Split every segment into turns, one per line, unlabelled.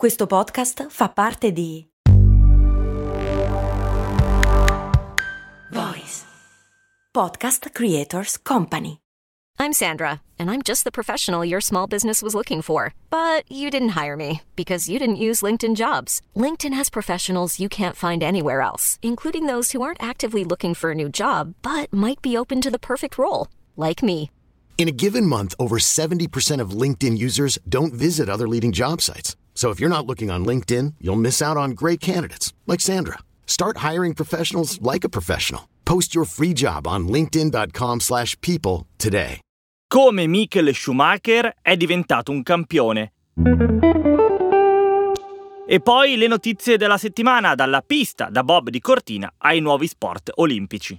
Questo podcast fa parte di Voice Podcast Creators Company.
I'm Sandra, and I'm just the professional your small business was looking for. But you didn't hire me because you didn't use LinkedIn jobs. LinkedIn has professionals you can't find anywhere else, including those who aren't actively looking for a new job but might be open to the perfect role, like me.
In a given month, over 70% of LinkedIn users don't visit other leading job sites. So if you're not looking on LinkedIn, you'll miss out on great candidates like Sandra. Start hiring professionals like a professional. Post your free job on linkedin.com/people today.
Come Michael Schumacher è diventato un campione. E poi le notizie della settimana dalla pista da Bob di Cortina ai nuovi sport olimpici.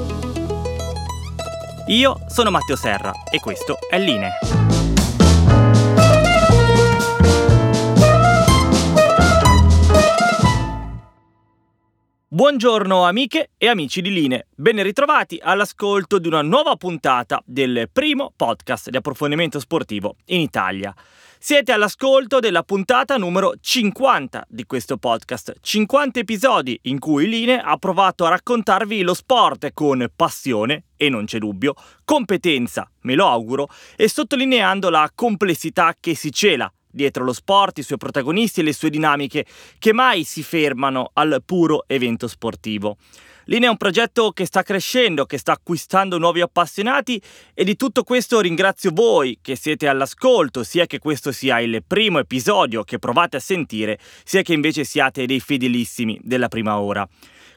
Io sono Matteo Serra e questo è Line. Buongiorno amiche e amici di Line, ben ritrovati all'ascolto di una nuova puntata del primo podcast di approfondimento sportivo in Italia. Siete all'ascolto della puntata numero 50 di questo podcast, 50 episodi in cui Line ha provato a raccontarvi lo sport con passione, e non c'è dubbio, competenza, me lo auguro, e sottolineando la complessità che si cela dietro lo sport, i suoi protagonisti e le sue dinamiche, che mai si fermano al puro evento sportivo. Linea è un progetto che sta crescendo, che sta acquistando nuovi appassionati e di tutto questo ringrazio voi che siete all'ascolto, sia che questo sia il primo episodio che provate a sentire, sia che invece siate dei fedelissimi della prima ora.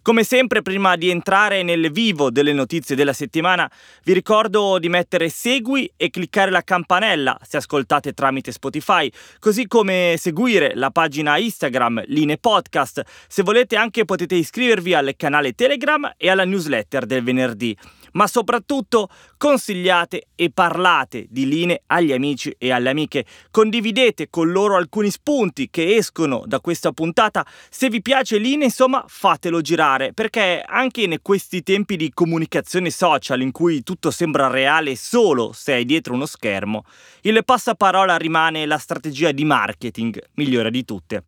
Come sempre, prima di entrare nel vivo delle notizie della settimana, vi ricordo di mettere segui e cliccare la campanella se ascoltate tramite Spotify, così come seguire la pagina Instagram Line Podcast. Se volete anche potete iscrivervi al canale Telegram e alla newsletter del venerdì ma soprattutto consigliate e parlate di linee agli amici e alle amiche. Condividete con loro alcuni spunti che escono da questa puntata. Se vi piace linee, insomma, fatelo girare, perché anche in questi tempi di comunicazione social in cui tutto sembra reale solo se è dietro uno schermo, il passaparola rimane la strategia di marketing migliore di tutte.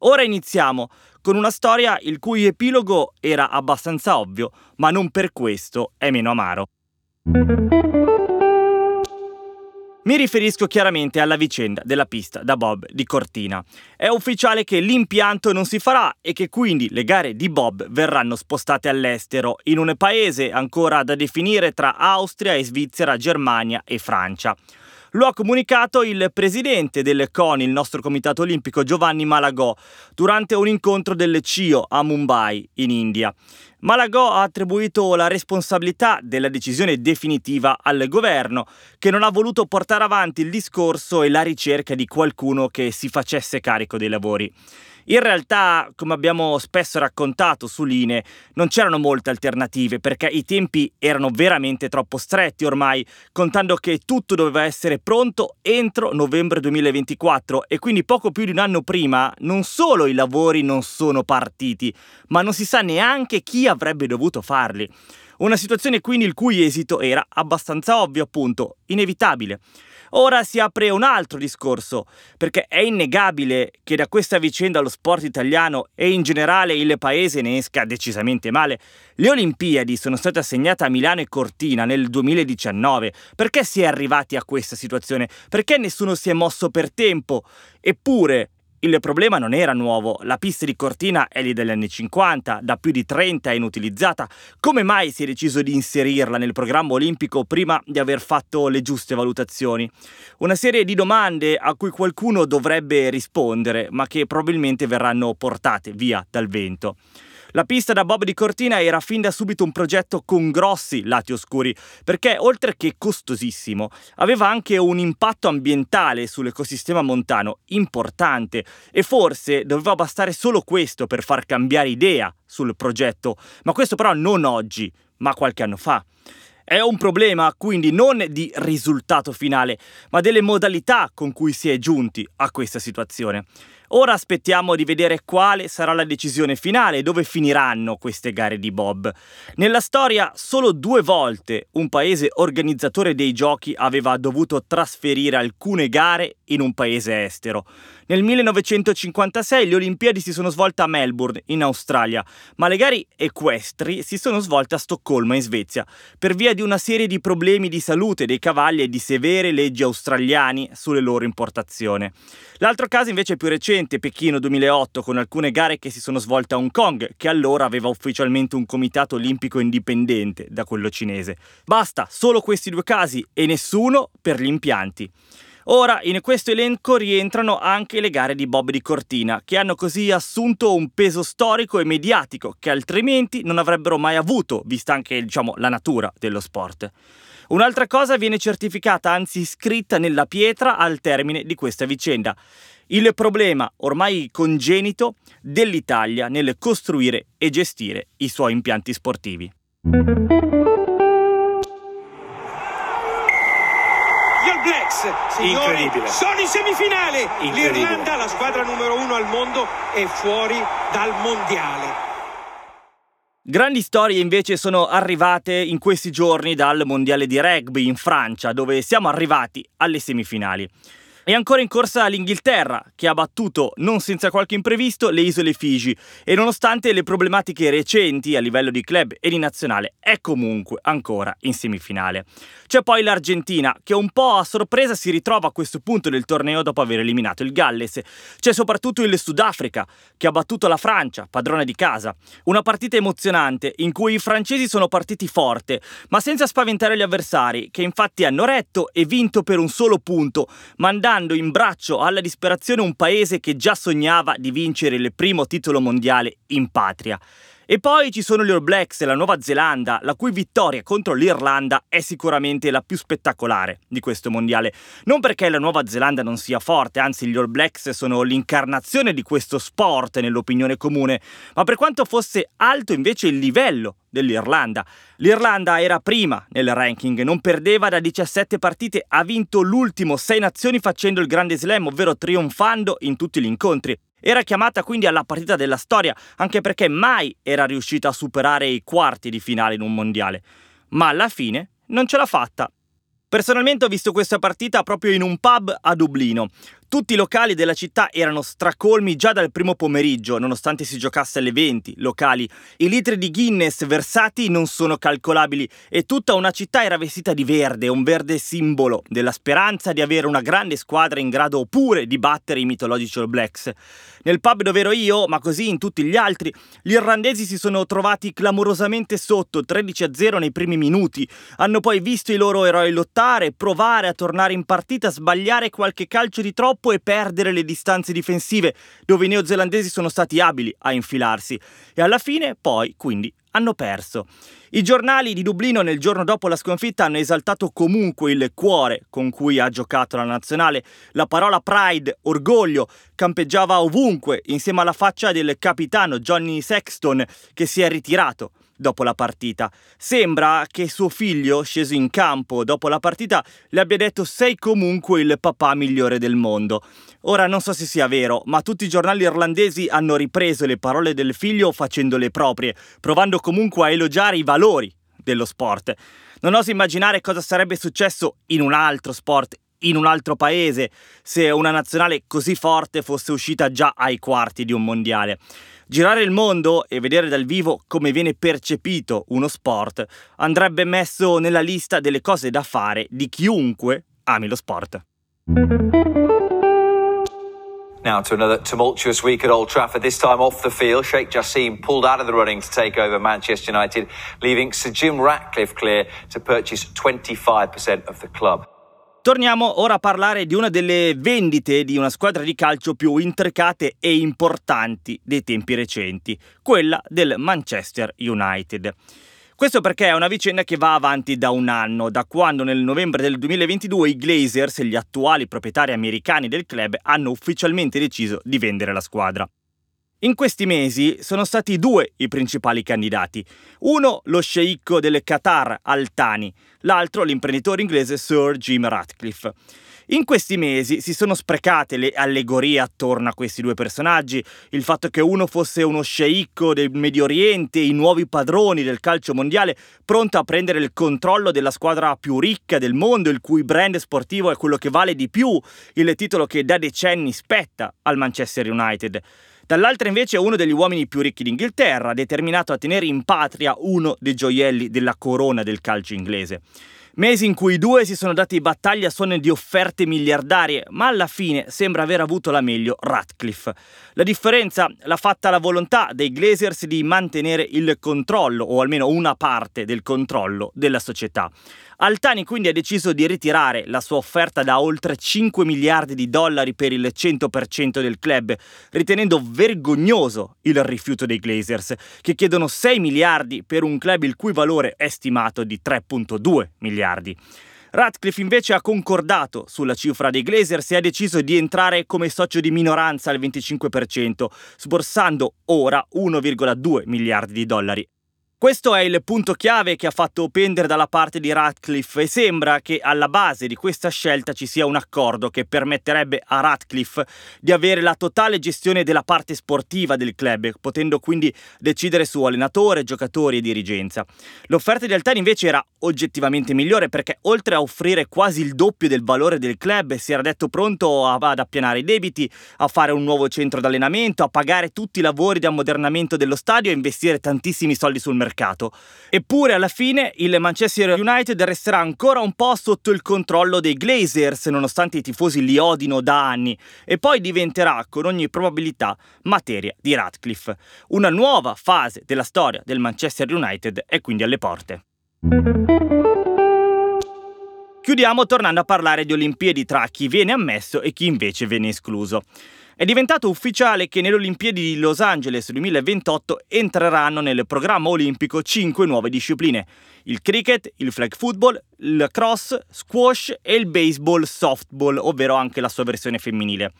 Ora iniziamo con una storia il cui epilogo era abbastanza ovvio, ma non per questo è meno amaro. Mi riferisco chiaramente alla vicenda della pista da Bob di Cortina. È ufficiale che l'impianto non si farà e che quindi le gare di Bob verranno spostate all'estero, in un paese ancora da definire tra Austria e Svizzera, Germania e Francia. Lo ha comunicato il presidente del CONI, il nostro comitato olimpico, Giovanni Malagò, durante un incontro del CIO a Mumbai, in India. Malagò ha attribuito la responsabilità della decisione definitiva al governo, che non ha voluto portare avanti il discorso e la ricerca di qualcuno che si facesse carico dei lavori. In realtà, come abbiamo spesso raccontato su Line, non c'erano molte alternative perché i tempi erano veramente troppo stretti ormai, contando che tutto doveva essere pronto entro novembre 2024 e quindi poco più di un anno prima non solo i lavori non sono partiti, ma non si sa neanche chi avrebbe dovuto farli. Una situazione quindi il cui esito era abbastanza ovvio, appunto, inevitabile. Ora si apre un altro discorso, perché è innegabile che da questa vicenda lo sport italiano e in generale il paese ne esca decisamente male. Le Olimpiadi sono state assegnate a Milano e Cortina nel 2019. Perché si è arrivati a questa situazione? Perché nessuno si è mosso per tempo? Eppure, il problema non era nuovo, la pista di Cortina è lì dagli anni 50, da più di 30 è inutilizzata. Come mai si è deciso di inserirla nel programma olimpico prima di aver fatto le giuste valutazioni? Una serie di domande a cui qualcuno dovrebbe rispondere, ma che probabilmente verranno portate via dal vento. La pista da Bob di Cortina era fin da subito un progetto con grossi lati oscuri, perché oltre che costosissimo, aveva anche un impatto ambientale sull'ecosistema montano importante e forse doveva bastare solo questo per far cambiare idea sul progetto, ma questo però non oggi, ma qualche anno fa. È un problema quindi non di risultato finale, ma delle modalità con cui si è giunti a questa situazione. Ora aspettiamo di vedere quale sarà la decisione finale e dove finiranno queste gare di Bob. Nella storia solo due volte un paese organizzatore dei giochi aveva dovuto trasferire alcune gare in un paese estero. Nel 1956 le Olimpiadi si sono svolte a Melbourne, in Australia, ma le gare equestri si sono svolte a Stoccolma, in Svezia, per via di una serie di problemi di salute dei cavalli e di severe leggi australiane sulle loro importazioni. L'altro caso invece più recente, Pechino 2008, con alcune gare che si sono svolte a Hong Kong, che allora aveva ufficialmente un comitato olimpico indipendente da quello cinese. Basta, solo questi due casi e nessuno per gli impianti. Ora in questo elenco rientrano anche le gare di Bob di Cortina, che hanno così assunto un peso storico e mediatico che altrimenti non avrebbero mai avuto, vista anche diciamo, la natura dello sport. Un'altra cosa viene certificata, anzi scritta nella pietra al termine di questa vicenda. Il problema ormai congenito dell'Italia nel costruire e gestire i suoi impianti sportivi.
Signori, Incredibile. Sono in semifinale. L'Irlanda, la squadra numero uno al mondo, è fuori dal mondiale.
Grandi storie invece sono arrivate in questi giorni dal mondiale di rugby in Francia, dove siamo arrivati alle semifinali. È ancora in corsa l'Inghilterra, che ha battuto, non senza qualche imprevisto, le isole Figi e nonostante le problematiche recenti a livello di club e di nazionale, è comunque ancora in semifinale. C'è poi l'Argentina, che un po' a sorpresa si ritrova a questo punto del torneo dopo aver eliminato il Galles. C'è soprattutto il Sudafrica, che ha battuto la Francia, padrona di casa. Una partita emozionante in cui i francesi sono partiti forte, ma senza spaventare gli avversari, che infatti hanno retto e vinto per un solo punto, mandando mandando in braccio alla disperazione un paese che già sognava di vincere il primo titolo mondiale in patria. E poi ci sono gli All Blacks e la Nuova Zelanda, la cui vittoria contro l'Irlanda è sicuramente la più spettacolare di questo mondiale. Non perché la Nuova Zelanda non sia forte, anzi gli All Blacks sono l'incarnazione di questo sport nell'opinione comune, ma per quanto fosse alto invece il livello dell'Irlanda. L'Irlanda era prima nel ranking, non perdeva da 17 partite, ha vinto l'ultimo 6 nazioni facendo il grande slam, ovvero trionfando in tutti gli incontri. Era chiamata quindi alla partita della storia, anche perché mai era riuscita a superare i quarti di finale in un mondiale. Ma alla fine non ce l'ha fatta. Personalmente ho visto questa partita proprio in un pub a Dublino. Tutti i locali della città erano stracolmi già dal primo pomeriggio, nonostante si giocasse alle 20 locali. I litri di Guinness versati non sono calcolabili e tutta una città era vestita di verde, un verde simbolo della speranza di avere una grande squadra in grado pure di battere i mitologici All Blacks. Nel pub dove ero io, ma così in tutti gli altri, gli irlandesi si sono trovati clamorosamente sotto 13 a 0 nei primi minuti. Hanno poi visto i loro eroi lottare, provare a tornare in partita, sbagliare qualche calcio di troppo troppo e perdere le distanze difensive, dove i neozelandesi sono stati abili a infilarsi. E alla fine, poi, quindi, hanno perso. I giornali di Dublino nel giorno dopo la sconfitta hanno esaltato comunque il cuore con cui ha giocato la nazionale. La parola pride, orgoglio, campeggiava ovunque insieme alla faccia del capitano Johnny Sexton che si è ritirato dopo la partita. Sembra che suo figlio, sceso in campo dopo la partita, le abbia detto sei comunque il papà migliore del mondo. Ora non so se sia vero, ma tutti i giornali irlandesi hanno ripreso le parole del figlio facendole proprie, provando comunque a elogiare i valori dello sport. Non oso immaginare cosa sarebbe successo in un altro sport, in un altro paese, se una nazionale così forte fosse uscita già ai quarti di un mondiale. Girare il mondo e vedere dal vivo come viene percepito uno sport andrebbe messo nella lista delle cose da fare di chiunque ami lo sport.
Now to another tumultuous week at Old Trafford, this time off the field. Sheikh Jassim pulled out of the running to take over Manchester United, leaving Sir Jim Ratcliffe clear to purchase 25% of the club.
Torniamo ora a parlare di una delle vendite di una squadra di calcio più intricate e importanti dei tempi recenti, quella del Manchester United. Questo perché è una vicenda che va avanti da un anno, da quando nel novembre del 2022 i Glazers, gli attuali proprietari americani del club, hanno ufficialmente deciso di vendere la squadra. In questi mesi sono stati due i principali candidati, uno lo sceicco del Qatar Al-Thani, l'altro l'imprenditore inglese Sir Jim Ratcliffe. In questi mesi si sono sprecate le allegorie attorno a questi due personaggi, il fatto che uno fosse uno sceicco del Medio Oriente, i nuovi padroni del calcio mondiale, pronto a prendere il controllo della squadra più ricca del mondo, il cui brand sportivo è quello che vale di più, il titolo che da decenni spetta al Manchester United. Dall'altra invece è uno degli uomini più ricchi d'Inghilterra, determinato a tenere in patria uno dei gioielli della corona del calcio inglese. Mesi in cui i due si sono dati battaglia a suono di offerte miliardarie, ma alla fine sembra aver avuto la meglio Ratcliffe. La differenza l'ha fatta la volontà dei Glazers di mantenere il controllo, o almeno una parte del controllo, della società. Altani quindi ha deciso di ritirare la sua offerta da oltre 5 miliardi di dollari per il 100% del club, ritenendo vergognoso il rifiuto dei Glazers, che chiedono 6 miliardi per un club il cui valore è stimato di 3,2 miliardi. Radcliffe invece ha concordato sulla cifra dei Glazers e ha deciso di entrare come socio di minoranza al 25%, sborsando ora 1,2 miliardi di dollari questo è il punto chiave che ha fatto pendere dalla parte di Radcliffe e sembra che alla base di questa scelta ci sia un accordo che permetterebbe a Radcliffe di avere la totale gestione della parte sportiva del club, potendo quindi decidere su allenatore, giocatori e dirigenza. L'offerta di Altani invece era oggettivamente migliore perché oltre a offrire quasi il doppio del valore del club si era detto pronto ad appianare i debiti, a fare un nuovo centro d'allenamento, a pagare tutti i lavori di ammodernamento dello stadio e investire tantissimi soldi sul mercato mercato. Eppure alla fine il Manchester United resterà ancora un po' sotto il controllo dei Glazers, nonostante i tifosi li odino da anni, e poi diventerà con ogni probabilità materia di Radcliffe. Una nuova fase della storia del Manchester United è quindi alle porte. Chiudiamo tornando a parlare di Olimpiadi tra chi viene ammesso e chi invece viene escluso. È diventato ufficiale che nelle Olimpiadi di Los Angeles 2028 entreranno nel programma olimpico 5 nuove discipline: il cricket, il flag football, il cross, squash e il baseball softball, ovvero anche la sua versione femminile.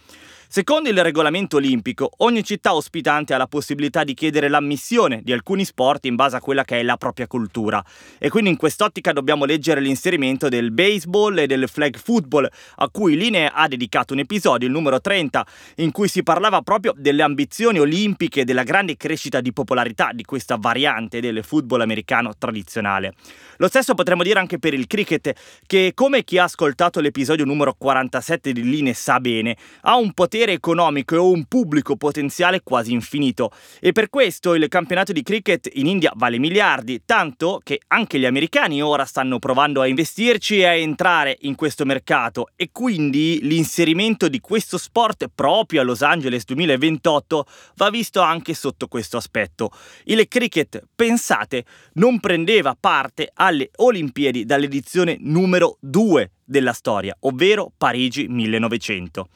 Secondo il regolamento olimpico, ogni città ospitante ha la possibilità di chiedere l'ammissione di alcuni sport in base a quella che è la propria cultura. E quindi in quest'ottica dobbiamo leggere l'inserimento del baseball e del flag football, a cui Linee ha dedicato un episodio, il numero 30, in cui si parlava proprio delle ambizioni olimpiche e della grande crescita di popolarità di questa variante del football americano tradizionale. Lo stesso potremmo dire anche per il cricket, che come chi ha ascoltato l'episodio numero 47 di Linee sa bene, ha un potere potere economico e un pubblico potenziale quasi infinito e per questo il campionato di cricket in India vale miliardi, tanto che anche gli americani ora stanno provando a investirci e a entrare in questo mercato e quindi l'inserimento di questo sport proprio a Los Angeles 2028 va visto anche sotto questo aspetto. Il cricket, pensate, non prendeva parte alle Olimpiadi dall'edizione numero 2 della storia, ovvero Parigi 1900.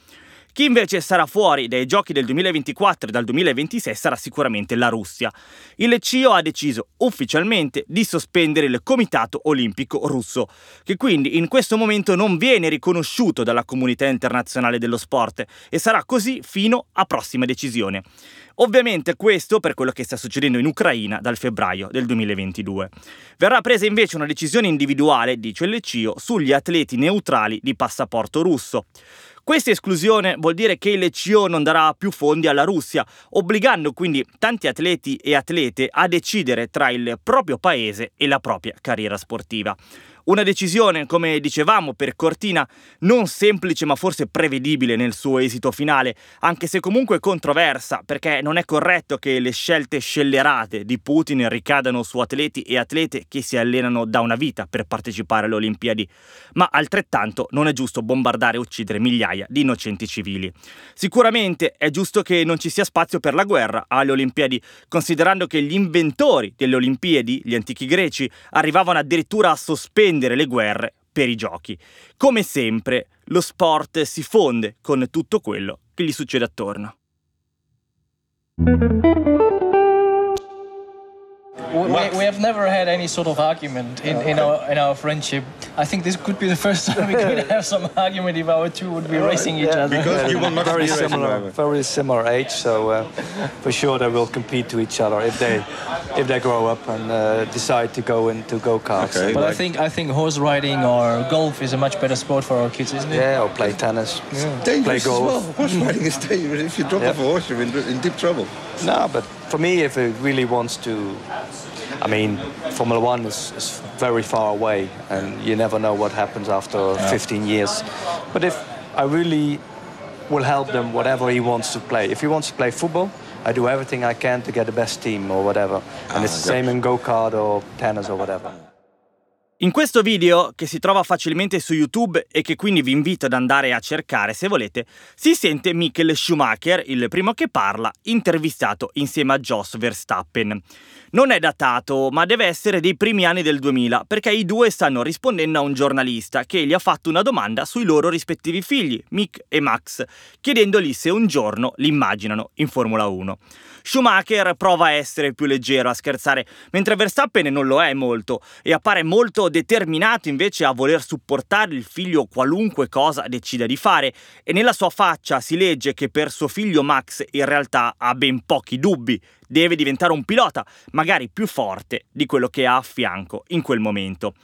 Chi invece sarà fuori dai giochi del 2024 e dal 2026 sarà sicuramente la Russia. Il CIO ha deciso ufficialmente di sospendere il Comitato Olimpico Russo, che quindi in questo momento non viene riconosciuto dalla comunità internazionale dello sport e sarà così fino a prossima decisione. Ovviamente questo per quello che sta succedendo in Ucraina dal febbraio del 2022. Verrà presa invece una decisione individuale, dice il CIO, sugli atleti neutrali di passaporto russo. Questa esclusione vuol dire che il CIO non darà più fondi alla Russia, obbligando quindi tanti atleti e atlete a decidere tra il proprio paese e la propria carriera sportiva. Una decisione, come dicevamo, per Cortina non semplice ma forse prevedibile nel suo esito finale, anche se comunque controversa, perché non è corretto che le scelte scellerate di Putin ricadano su atleti e atlete che si allenano da una vita per partecipare alle Olimpiadi, ma altrettanto non è giusto bombardare e uccidere migliaia di innocenti civili. Sicuramente è giusto che non ci sia spazio per la guerra alle Olimpiadi, considerando che gli inventori delle Olimpiadi, gli antichi greci, arrivavano addirittura a sospendere sospendere le guerre per i giochi. Come sempre, lo sport si fonde con tutto quello che gli succede attorno.
We, we have never had any sort of argument in, in our in our friendship. I think this could be the first time we could have some argument if our two would be racing each other.
Because you will not
very
be a racing
similar, very similar age, so uh, for sure they will compete to each other if they if they grow up and uh, decide to go into go karts.
Okay.
But I think I think horse riding or golf is a much better sport for our kids, isn't it?
Yeah, or play tennis, play
Dangerous as well.
golf.
Horse riding is dangerous. If you drop
Yeah.
off a horse, you're in, in deep trouble.
No, but for me, if it really wants to, I mean, Formula One is, is very far away, and you never know what happens after 15 years. But if I really will help them, whatever he wants to play. If he wants to play football, I do everything I can to get the best team or whatever. And ah, it's the same in go kart or tennis or whatever.
In questo video, che si trova facilmente su YouTube e che quindi vi invito ad andare a cercare se volete, si sente Michael Schumacher, il primo che parla, intervistato insieme a Jos Verstappen. Non è datato, ma deve essere dei primi anni del 2000, perché i due stanno rispondendo a un giornalista che gli ha fatto una domanda sui loro rispettivi figli, Mick e Max, chiedendogli se un giorno li immaginano in Formula 1. Schumacher prova a essere più leggero, a scherzare, mentre Verstappen non lo è molto e appare molto determinato invece a voler supportare il figlio qualunque cosa decida di fare e nella sua faccia si legge che per suo figlio Max in realtà ha ben pochi dubbi, deve diventare un pilota, magari più forte di quello che ha a fianco in quel momento.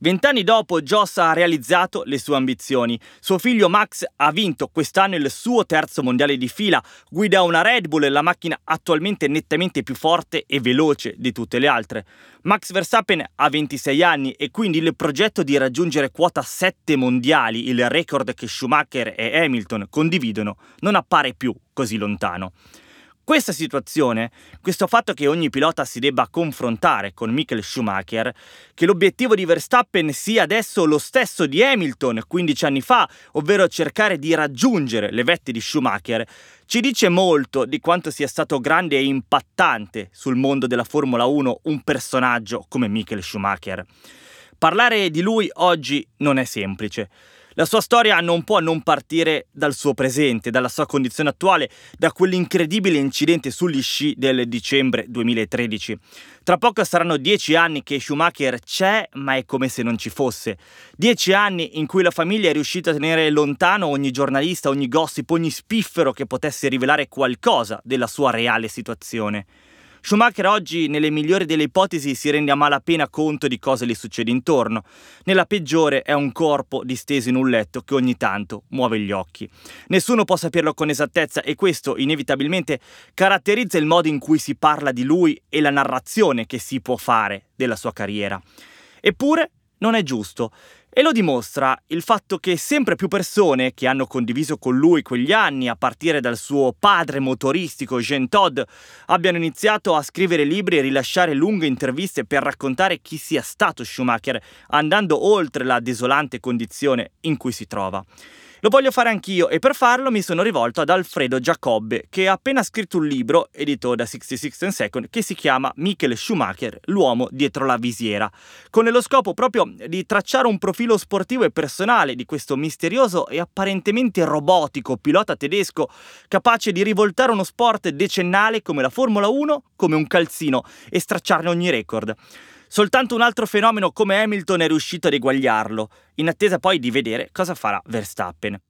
Vent'anni dopo, Joss ha realizzato le sue ambizioni. Suo figlio Max ha vinto quest'anno il suo terzo mondiale di fila, guida una Red Bull, la macchina attualmente nettamente più forte e veloce di tutte le altre. Max Verstappen ha 26 anni e quindi il progetto di raggiungere quota 7 mondiali, il record che Schumacher e Hamilton condividono, non appare più così lontano. Questa situazione, questo fatto che ogni pilota si debba confrontare con Michael Schumacher, che l'obiettivo di Verstappen sia adesso lo stesso di Hamilton 15 anni fa, ovvero cercare di raggiungere le vette di Schumacher, ci dice molto di quanto sia stato grande e impattante sul mondo della Formula 1 un personaggio come Michael Schumacher. Parlare di lui oggi non è semplice. La sua storia non può non partire dal suo presente, dalla sua condizione attuale, da quell'incredibile incidente sugli sci del dicembre 2013. Tra poco saranno dieci anni che Schumacher c'è, ma è come se non ci fosse. Dieci anni in cui la famiglia è riuscita a tenere lontano ogni giornalista, ogni gossip, ogni spiffero che potesse rivelare qualcosa della sua reale situazione. Schumacher oggi, nelle migliori delle ipotesi, si rende a malapena conto di cosa gli succede intorno. Nella peggiore è un corpo disteso in un letto che ogni tanto muove gli occhi. Nessuno può saperlo con esattezza e questo inevitabilmente caratterizza il modo in cui si parla di lui e la narrazione che si può fare della sua carriera. Eppure non è giusto. E lo dimostra il fatto che sempre più persone che hanno condiviso con lui quegli anni, a partire dal suo padre motoristico Jean Todd, abbiano iniziato a scrivere libri e rilasciare lunghe interviste per raccontare chi sia stato Schumacher, andando oltre la desolante condizione in cui si trova. Lo voglio fare anch'io e per farlo mi sono rivolto ad Alfredo Giacobbe, che ha appena scritto un libro, edito da 66 and Second, che si chiama Michael Schumacher, l'uomo dietro la visiera, con lo scopo proprio di tracciare un profilo sportivo e personale di questo misterioso e apparentemente robotico pilota tedesco, capace di rivoltare uno sport decennale come la Formula 1 come un calzino e stracciarne ogni record. Soltanto un altro fenomeno come Hamilton è riuscito ad eguagliarlo, in attesa poi di vedere cosa farà Verstappen.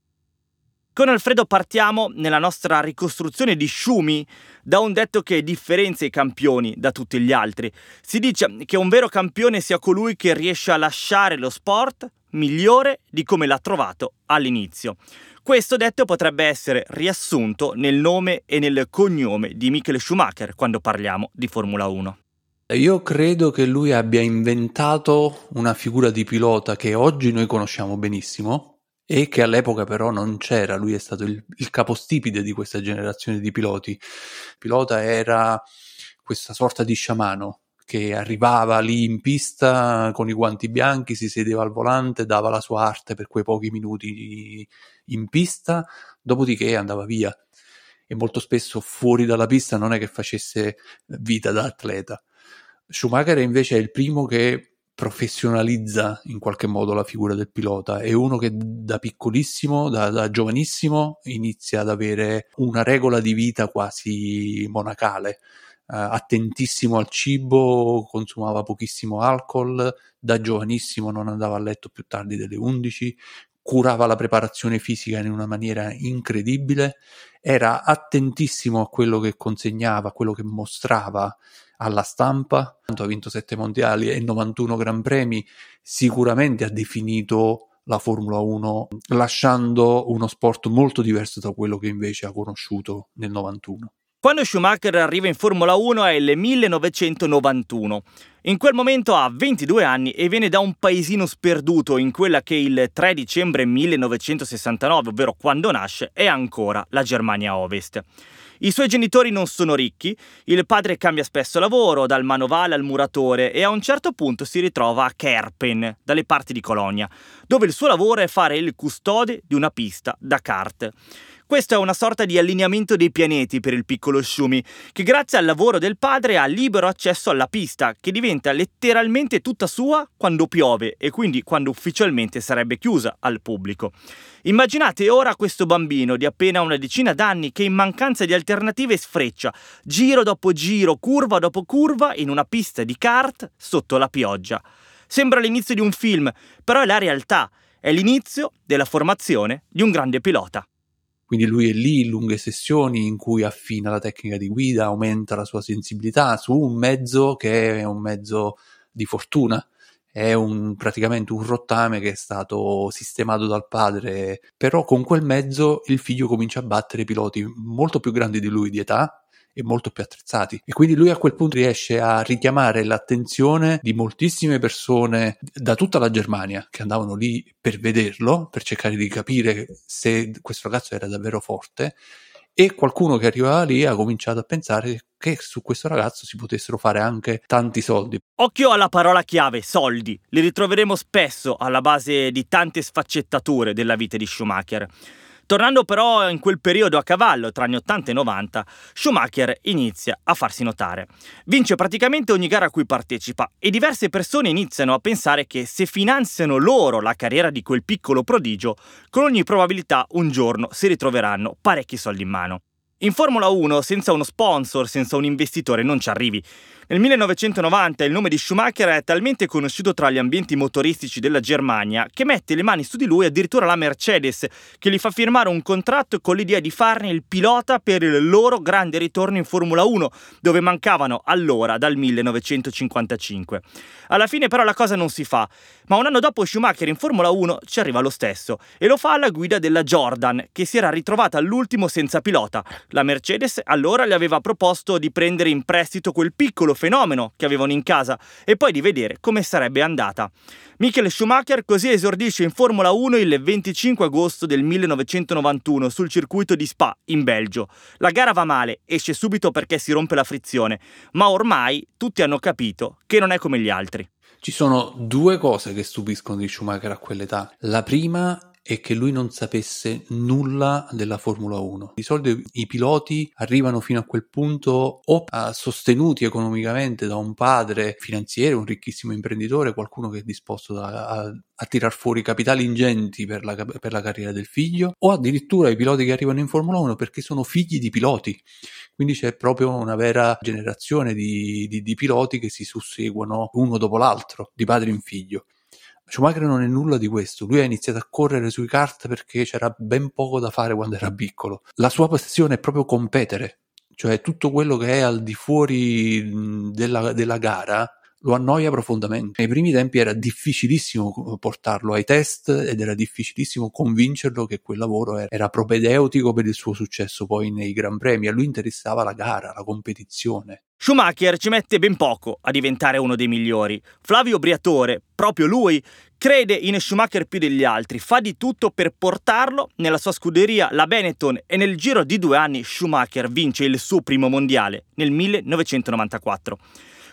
Con Alfredo partiamo nella nostra ricostruzione di Schumi da un detto che differenzia i campioni da tutti gli altri. Si dice che un vero campione sia colui che riesce a lasciare lo sport migliore di come l'ha trovato all'inizio. Questo detto potrebbe essere riassunto nel nome e nel cognome di Michael Schumacher quando parliamo di Formula 1.
Io credo che lui abbia inventato una figura di pilota che oggi noi conosciamo benissimo e che all'epoca però non c'era. Lui è stato il, il capostipite di questa generazione di piloti. Il pilota era questa sorta di sciamano che arrivava lì in pista con i guanti bianchi, si sedeva al volante, dava la sua arte per quei pochi minuti in pista, dopodiché andava via. E molto spesso fuori dalla pista non è che facesse vita da atleta. Schumacher invece è il primo che professionalizza in qualche modo la figura del pilota. È uno che da piccolissimo, da, da giovanissimo, inizia ad avere una regola di vita quasi monacale. Uh, attentissimo al cibo, consumava pochissimo alcol, da giovanissimo non andava a letto più tardi delle 11, curava la preparazione fisica in una maniera incredibile, era attentissimo a quello che consegnava, a quello che mostrava alla stampa, ha vinto 7 mondiali e 91 Gran Premi, sicuramente ha definito la Formula 1 lasciando uno sport molto diverso da quello che invece ha conosciuto nel 91.
Quando Schumacher arriva in Formula 1 è il 1991. In quel momento ha 22 anni e viene da un paesino sperduto in quella che il 3 dicembre 1969, ovvero quando nasce, è ancora la Germania Ovest. I suoi genitori non sono ricchi, il padre cambia spesso lavoro, dal manovale al muratore e a un certo punto si ritrova a Kerpen, dalle parti di Colonia, dove il suo lavoro è fare il custode di una pista da kart. Questo è una sorta di allineamento dei pianeti per il piccolo Shumi, che grazie al lavoro del padre ha libero accesso alla pista, che diventa letteralmente tutta sua quando piove e quindi quando ufficialmente sarebbe chiusa al pubblico. Immaginate ora questo bambino di appena una decina d'anni che in mancanza di alternative sfreccia, giro dopo giro, curva dopo curva, in una pista di kart sotto la pioggia. Sembra l'inizio di un film, però è la realtà, è l'inizio della formazione di un grande pilota.
Quindi lui è lì in lunghe sessioni in cui affina la tecnica di guida, aumenta la sua sensibilità su un mezzo che è un mezzo di fortuna. È un, praticamente un rottame che è stato sistemato dal padre, però con quel mezzo il figlio comincia a battere piloti molto più grandi di lui di età, e molto più attrezzati. E quindi lui a quel punto riesce a richiamare l'attenzione di moltissime persone da tutta la Germania che andavano lì per vederlo, per cercare di capire se questo ragazzo era davvero forte. E qualcuno che arrivava lì ha cominciato a pensare che su questo ragazzo si potessero fare anche tanti soldi.
Occhio alla parola chiave, soldi. Li ritroveremo spesso alla base di tante sfaccettature della vita di Schumacher. Tornando però in quel periodo a cavallo tra anni 80 e 90, Schumacher inizia a farsi notare. Vince praticamente ogni gara a cui partecipa e diverse persone iniziano a pensare che se finanziano loro la carriera di quel piccolo prodigio, con ogni probabilità un giorno si ritroveranno parecchi soldi in mano. In Formula 1 senza uno sponsor, senza un investitore non ci arrivi. Nel 1990 il nome di Schumacher è talmente conosciuto tra gli ambienti motoristici della Germania che mette le mani su di lui addirittura la Mercedes, che gli fa firmare un contratto con l'idea di farne il pilota per il loro grande ritorno in Formula 1, dove mancavano allora dal 1955. Alla fine però la cosa non si fa, ma un anno dopo Schumacher in Formula 1 ci arriva lo stesso e lo fa alla guida della Jordan, che si era ritrovata all'ultimo senza pilota. La Mercedes allora gli aveva proposto di prendere in prestito quel piccolo fenomeno che avevano in casa e poi di vedere come sarebbe andata. Michael Schumacher così esordisce in Formula 1 il 25 agosto del 1991 sul circuito di Spa, in Belgio. La gara va male, esce subito perché si rompe la frizione, ma ormai tutti hanno capito che non è come gli altri.
Ci sono due cose che stupiscono di Schumacher a quell'età. La prima e che lui non sapesse nulla della Formula 1. Di solito i piloti arrivano fino a quel punto o sostenuti economicamente da un padre finanziere, un ricchissimo imprenditore, qualcuno che è disposto a, a, a tirar fuori capitali ingenti per la, per la carriera del figlio, o addirittura i piloti che arrivano in Formula 1 perché sono figli di piloti. Quindi c'è proprio una vera generazione di, di, di piloti che si susseguono uno dopo l'altro, di padre in figlio. Schumacher non è nulla di questo, lui ha iniziato a correre sui kart perché c'era ben poco da fare quando era piccolo. La sua passione è proprio competere, cioè tutto quello che è al di fuori della, della gara lo annoia profondamente. Nei primi tempi era difficilissimo portarlo ai test ed era difficilissimo convincerlo che quel lavoro era propedeutico per il suo successo poi nei Gran Premi. A lui interessava la gara, la competizione.
Schumacher ci mette ben poco a diventare uno dei migliori. Flavio Briatore, proprio lui, crede in Schumacher più degli altri, fa di tutto per portarlo nella sua scuderia, la Benetton, e nel giro di due anni Schumacher vince il suo primo mondiale nel 1994.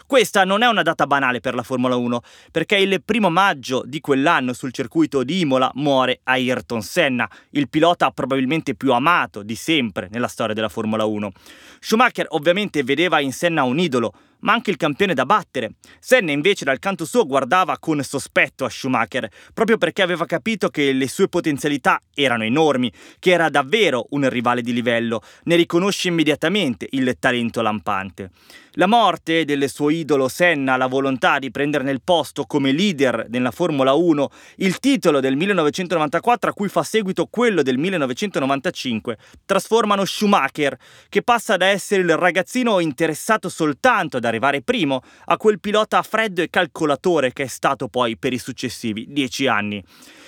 Questa non è una data banale per la Formula 1, perché il primo maggio di quell'anno sul circuito di Imola muore Ayrton Senna, il pilota probabilmente più amato di sempre nella storia della Formula 1. Schumacher ovviamente vedeva in Senna un idolo, ma anche il campione da battere. Senna invece dal canto suo guardava con sospetto a Schumacher, proprio perché aveva capito che le sue potenzialità erano enormi, che era davvero un rivale di livello, ne riconosce immediatamente il talento lampante. La morte del suo idolo Senna, la volontà di prenderne il posto come leader nella Formula 1, il titolo del 1994 a cui fa seguito quello del 1995, trasformano Schumacher, che passa da essere il ragazzino interessato soltanto ad arrivare primo, a quel pilota freddo e calcolatore che è stato poi per i successivi dieci anni.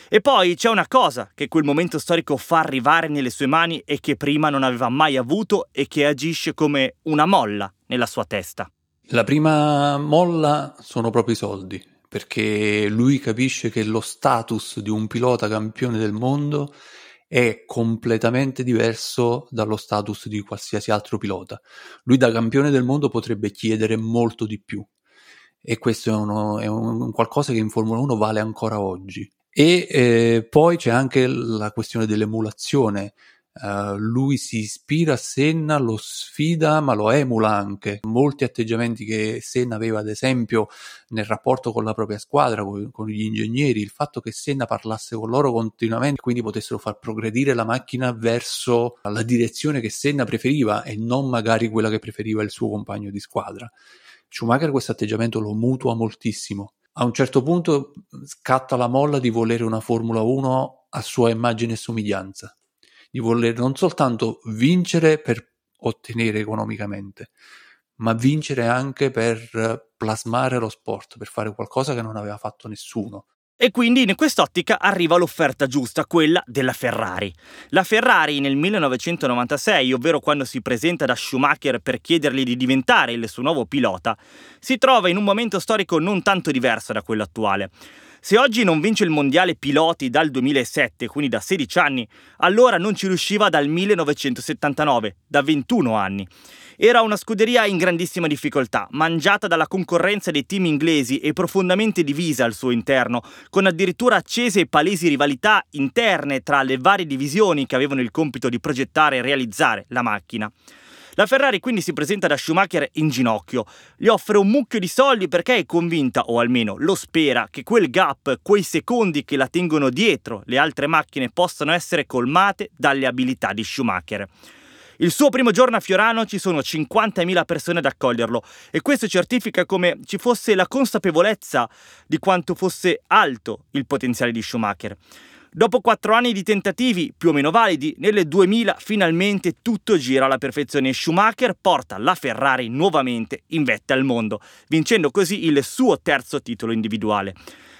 E poi c'è una cosa che quel momento storico fa arrivare nelle sue mani e che prima non aveva mai avuto e che agisce come una molla nella sua testa.
La prima molla sono proprio i soldi, perché lui capisce che lo status di un pilota campione del mondo è completamente diverso dallo status di qualsiasi altro pilota. Lui da campione del mondo potrebbe chiedere molto di più e questo è, uno, è un, qualcosa che in Formula 1 vale ancora oggi. E eh, poi c'è anche la questione dell'emulazione. Uh, lui si ispira a Senna, lo sfida, ma lo emula anche. Molti atteggiamenti che Senna aveva, ad esempio, nel rapporto con la propria squadra, con, con, gli ingegneri, il fatto che Senna parlasse con loro continuamente, quindi potessero far progredire la macchina verso la direzione che Senna preferiva e non magari quella che preferiva il suo compagno di squadra. Schumacher questo atteggiamento lo mutua moltissimo a un certo punto scatta la molla di volere una Formula 1 a sua immagine e somiglianza, di voler non soltanto vincere per ottenere economicamente, ma vincere anche per plasmare lo sport, per fare qualcosa che non aveva fatto nessuno.
E quindi in quest'ottica arriva l'offerta giusta, quella della Ferrari. La Ferrari nel 1996, ovvero quando si presenta da Schumacher per chiedergli di diventare il suo nuovo pilota, si trova in un momento storico non tanto diverso da quello attuale. Se oggi non vince il mondiale piloti dal 2007, quindi da 16 anni, allora non ci riusciva dal 1979, da 21 anni. Era una scuderia in grandissima difficoltà, mangiata dalla concorrenza dei team inglesi e profondamente divisa al suo interno, con addirittura accese e palesi rivalità interne tra le varie divisioni che avevano il compito di progettare e realizzare la macchina. La Ferrari quindi si presenta da Schumacher in ginocchio, gli offre un mucchio di soldi perché è convinta, o almeno lo spera, che quel gap, quei secondi che la tengono dietro le altre macchine possano essere colmate dalle abilità di Schumacher. Il suo primo giorno a Fiorano ci sono 50.000 persone ad accoglierlo e questo certifica come ci fosse la consapevolezza di quanto fosse alto il potenziale di Schumacher. Dopo quattro anni di tentativi più o meno validi, nelle 2000 finalmente tutto gira alla perfezione e Schumacher porta la Ferrari nuovamente in vetta al mondo, vincendo così il suo terzo titolo individuale.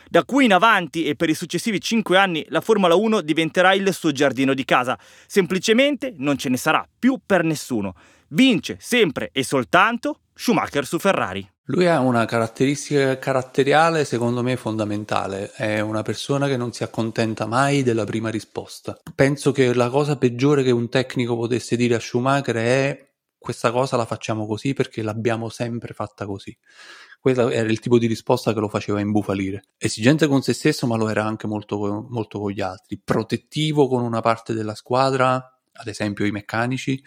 Da qui in avanti e per i successivi 5 anni la Formula 1 diventerà il suo giardino di casa. Semplicemente non ce ne sarà più per nessuno. Vince sempre e soltanto Schumacher su Ferrari.
Lui ha una caratteristica caratteriale secondo me fondamentale, è una persona che non si accontenta mai della prima risposta. Penso che la cosa peggiore che un tecnico potesse dire a Schumacher è questa cosa la facciamo così perché l'abbiamo sempre fatta così. Quella era il tipo di risposta che lo faceva imbufalire. Esigente con se stesso, ma lo era anche molto, molto con gli altri. Protettivo con una parte della squadra, ad esempio i meccanici,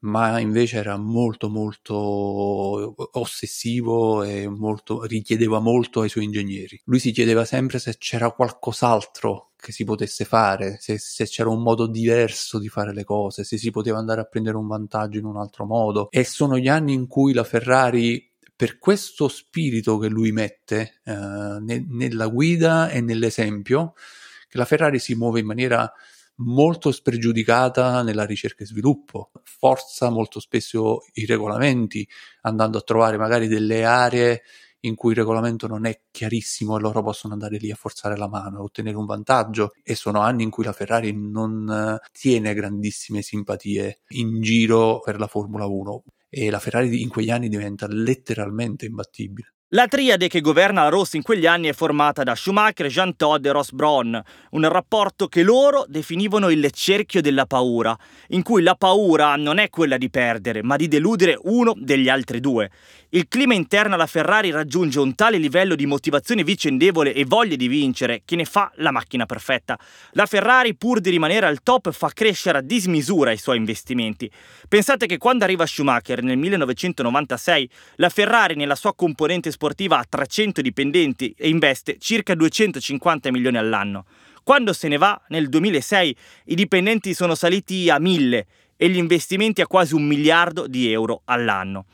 ma invece era molto molto ossessivo e molto, richiedeva molto ai suoi ingegneri. Lui si chiedeva sempre se c'era qualcos'altro che si potesse fare, se, se, c'era un modo diverso di fare le cose, se si poteva andare a prendere un vantaggio in un altro modo. E sono gli anni in cui la Ferrari per questo spirito che lui mette eh, ne, nella guida e nell'esempio, che la Ferrari si muove in maniera molto spregiudicata nella ricerca e sviluppo, forza molto spesso i regolamenti, andando a trovare magari delle aree in cui il regolamento non è chiarissimo e loro possono andare lì a forzare la mano e ottenere un vantaggio e sono anni in cui la Ferrari non eh, tiene grandissime simpatie in giro per la Formula 1 e la Ferrari in quegli anni diventa letteralmente imbattibile.
La triade che governa la Rossa in quegli anni è formata da Schumacher, Jean Todt e Ross Braun, un rapporto che loro definivano il cerchio della paura, in cui la paura non è quella di perdere, ma di deludere uno degli altri due. Il clima interno alla Ferrari raggiunge un tale livello di motivazione vicendevole e voglia di vincere che ne fa la macchina perfetta. La Ferrari, pur di rimanere al top, fa crescere a dismisura i suoi investimenti. Pensate che quando arriva Schumacher nel 1996, la Ferrari nella sua componente sportiva ha 300 dipendenti e investe circa 250 milioni all'anno. Quando se ne va, nel 2006, i dipendenti sono saliti a 1000 e gli investimenti a quasi un miliardo di euro all'anno.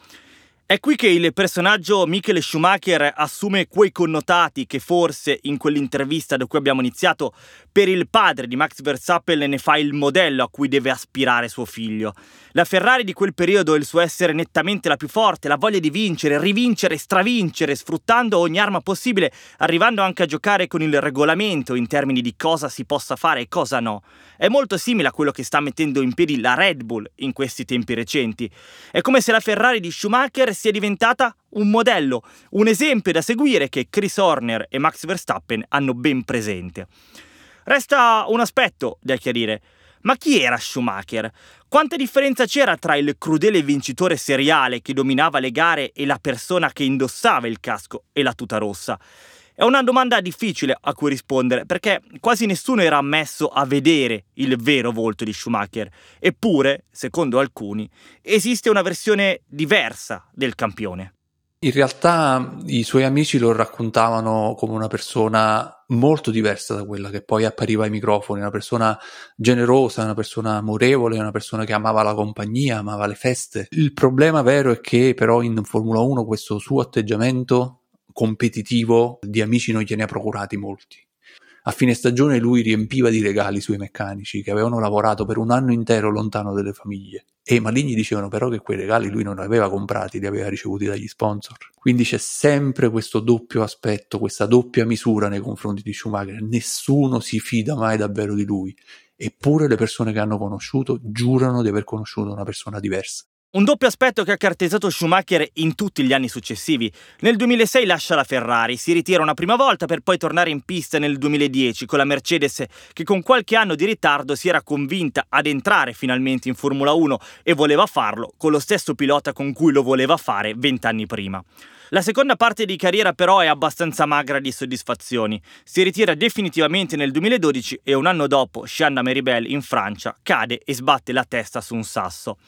È qui che il personaggio Michael Schumacher assume quei connotati che forse in quell'intervista da cui abbiamo iniziato per il padre di Max Verstappen ne fa il modello a cui deve aspirare suo figlio. La Ferrari di quel periodo, il suo essere nettamente la più forte, la voglia di vincere, rivincere, stravincere, sfruttando ogni arma possibile, arrivando anche a giocare con il regolamento in termini di cosa si possa fare e cosa no. È molto simile a quello che sta mettendo in piedi la Red Bull in questi tempi recenti. È come se la Ferrari di Schumacher sia diventata un modello, un esempio da seguire che Chris Horner e Max Verstappen hanno ben presente. Resta un aspetto da chiarire. Ma chi era Schumacher? Quanta differenza c'era tra il crudele vincitore seriale che dominava le gare e la persona che indossava il casco e la tuta rossa? È una domanda difficile a cui rispondere perché quasi nessuno era ammesso a vedere il vero volto di Schumacher. Eppure, secondo alcuni, esiste una versione diversa del campione.
In realtà i suoi amici lo raccontavano come una persona molto diversa da quella che poi appariva ai microfoni, una persona generosa, una persona amorevole, una persona che amava la compagnia, amava le feste. Il problema vero è che però in Formula 1 questo suo atteggiamento competitivo di amici non gliene ha procurati molti. A fine stagione lui riempiva di regali i suoi meccanici che avevano lavorato per un anno intero lontano dalle famiglie. E ma lì gli dicevano però che quei regali lui non li aveva comprati, li aveva ricevuti dagli sponsor. Quindi c'è sempre questo doppio aspetto, questa doppia misura nei confronti di Schumacher. Nessuno si fida mai davvero di lui. Eppure le persone che hanno conosciuto giurano di aver conosciuto una persona diversa.
Un doppio aspetto che ha caratterizzato Schumacher in tutti gli anni successivi. Nel 2006 lascia la Ferrari, si ritira una prima volta per poi tornare in pista nel 2010 con la Mercedes che con qualche anno di ritardo si era convinta ad entrare finalmente in Formula 1 e voleva farlo con lo stesso pilota con cui lo voleva fare vent'anni prima. La seconda parte di carriera però è abbastanza magra di soddisfazioni. Si ritira definitivamente nel 2012 e un anno dopo, Shanna Meribel in Francia cade e sbatte la testa su un sasso.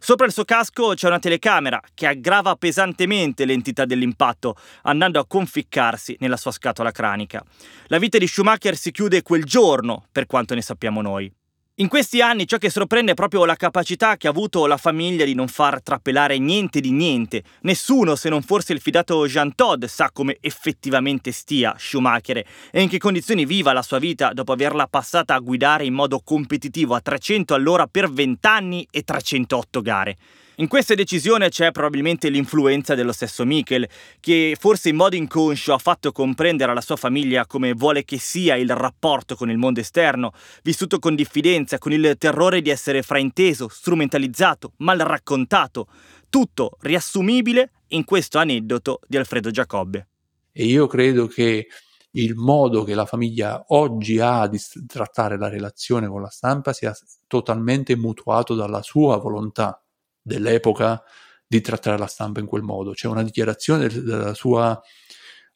Sopra il suo casco c'è una telecamera che aggrava pesantemente l'entità dell'impatto, andando a conficcarsi nella sua scatola cranica. La vita di Schumacher si chiude quel giorno, per quanto ne sappiamo noi. In questi anni ciò che sorprende è proprio la capacità che ha avuto la famiglia di non far trappelare niente di niente. Nessuno, se non forse il fidato Jean Todd, sa come effettivamente stia Schumacher e in che condizioni viva la sua vita dopo averla passata a guidare in modo competitivo a 300 all'ora per 20 anni e 308 gare. In questa decisione c'è probabilmente l'influenza dello stesso Michael, che forse in modo inconscio ha fatto comprendere alla sua famiglia come vuole che sia il rapporto con il mondo esterno, vissuto con diffidenza, con il terrore di essere frainteso, strumentalizzato, mal raccontato, tutto riassumibile in questo aneddoto di Alfredo Giacobbe.
E io credo che il modo che la famiglia oggi ha di trattare la relazione con la stampa sia totalmente mutuato dalla sua volontà dell'epoca di trattare la stampa in quel modo. C'è una dichiarazione della sua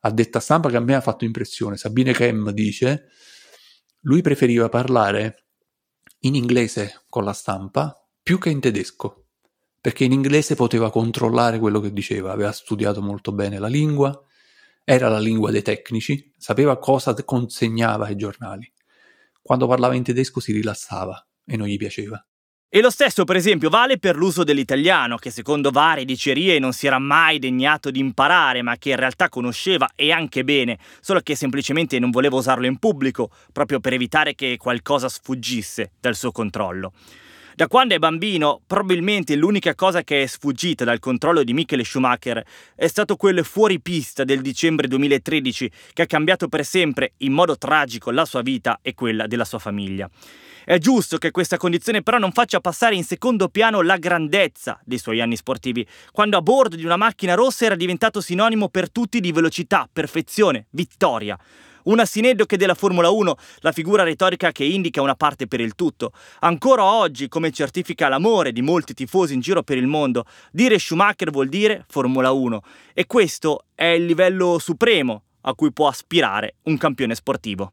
addetta stampa che a me ha fatto impressione. Sabine Kem dice: Lui preferiva parlare in inglese con la stampa più che in tedesco, perché in inglese poteva controllare quello che diceva, aveva studiato molto bene la lingua, era la lingua dei tecnici, sapeva cosa consegnava ai giornali. Quando parlava in tedesco si rilassava e non gli piaceva.
E lo stesso, per esempio, vale per l'uso dell'italiano, che secondo varie dicerie non si era mai degnato di imparare, ma che in realtà conosceva e anche bene, solo che semplicemente non voleva usarlo in pubblico, proprio per evitare che qualcosa sfuggisse dal suo controllo. Da quando è bambino, probabilmente l'unica cosa che è sfuggita dal controllo di Michele Schumacher è stato quel fuoripista del dicembre 2013 che ha cambiato per sempre in modo tragico la sua vita e quella della sua famiglia. È giusto che questa condizione però non faccia passare in secondo piano la grandezza dei suoi anni sportivi, quando a bordo di una macchina rossa era diventato sinonimo per tutti di velocità, perfezione, vittoria. Una che della Formula 1, la figura retorica che indica una parte per il tutto. Ancora oggi, come certifica l'amore di molti tifosi in giro per il mondo, dire Schumacher vuol dire Formula 1 e questo è il livello supremo a cui può aspirare un campione sportivo.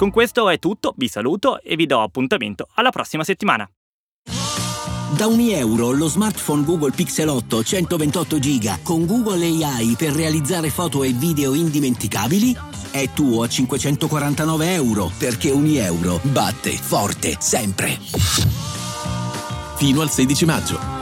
Con questo è tutto, vi saluto e vi do appuntamento alla prossima settimana.
Da ogni euro lo smartphone Google Pixel 8 128 GB con Google AI per realizzare foto e video indimenticabili è tuo a 549 euro perché ogni euro batte forte sempre.
Fino al 16 maggio.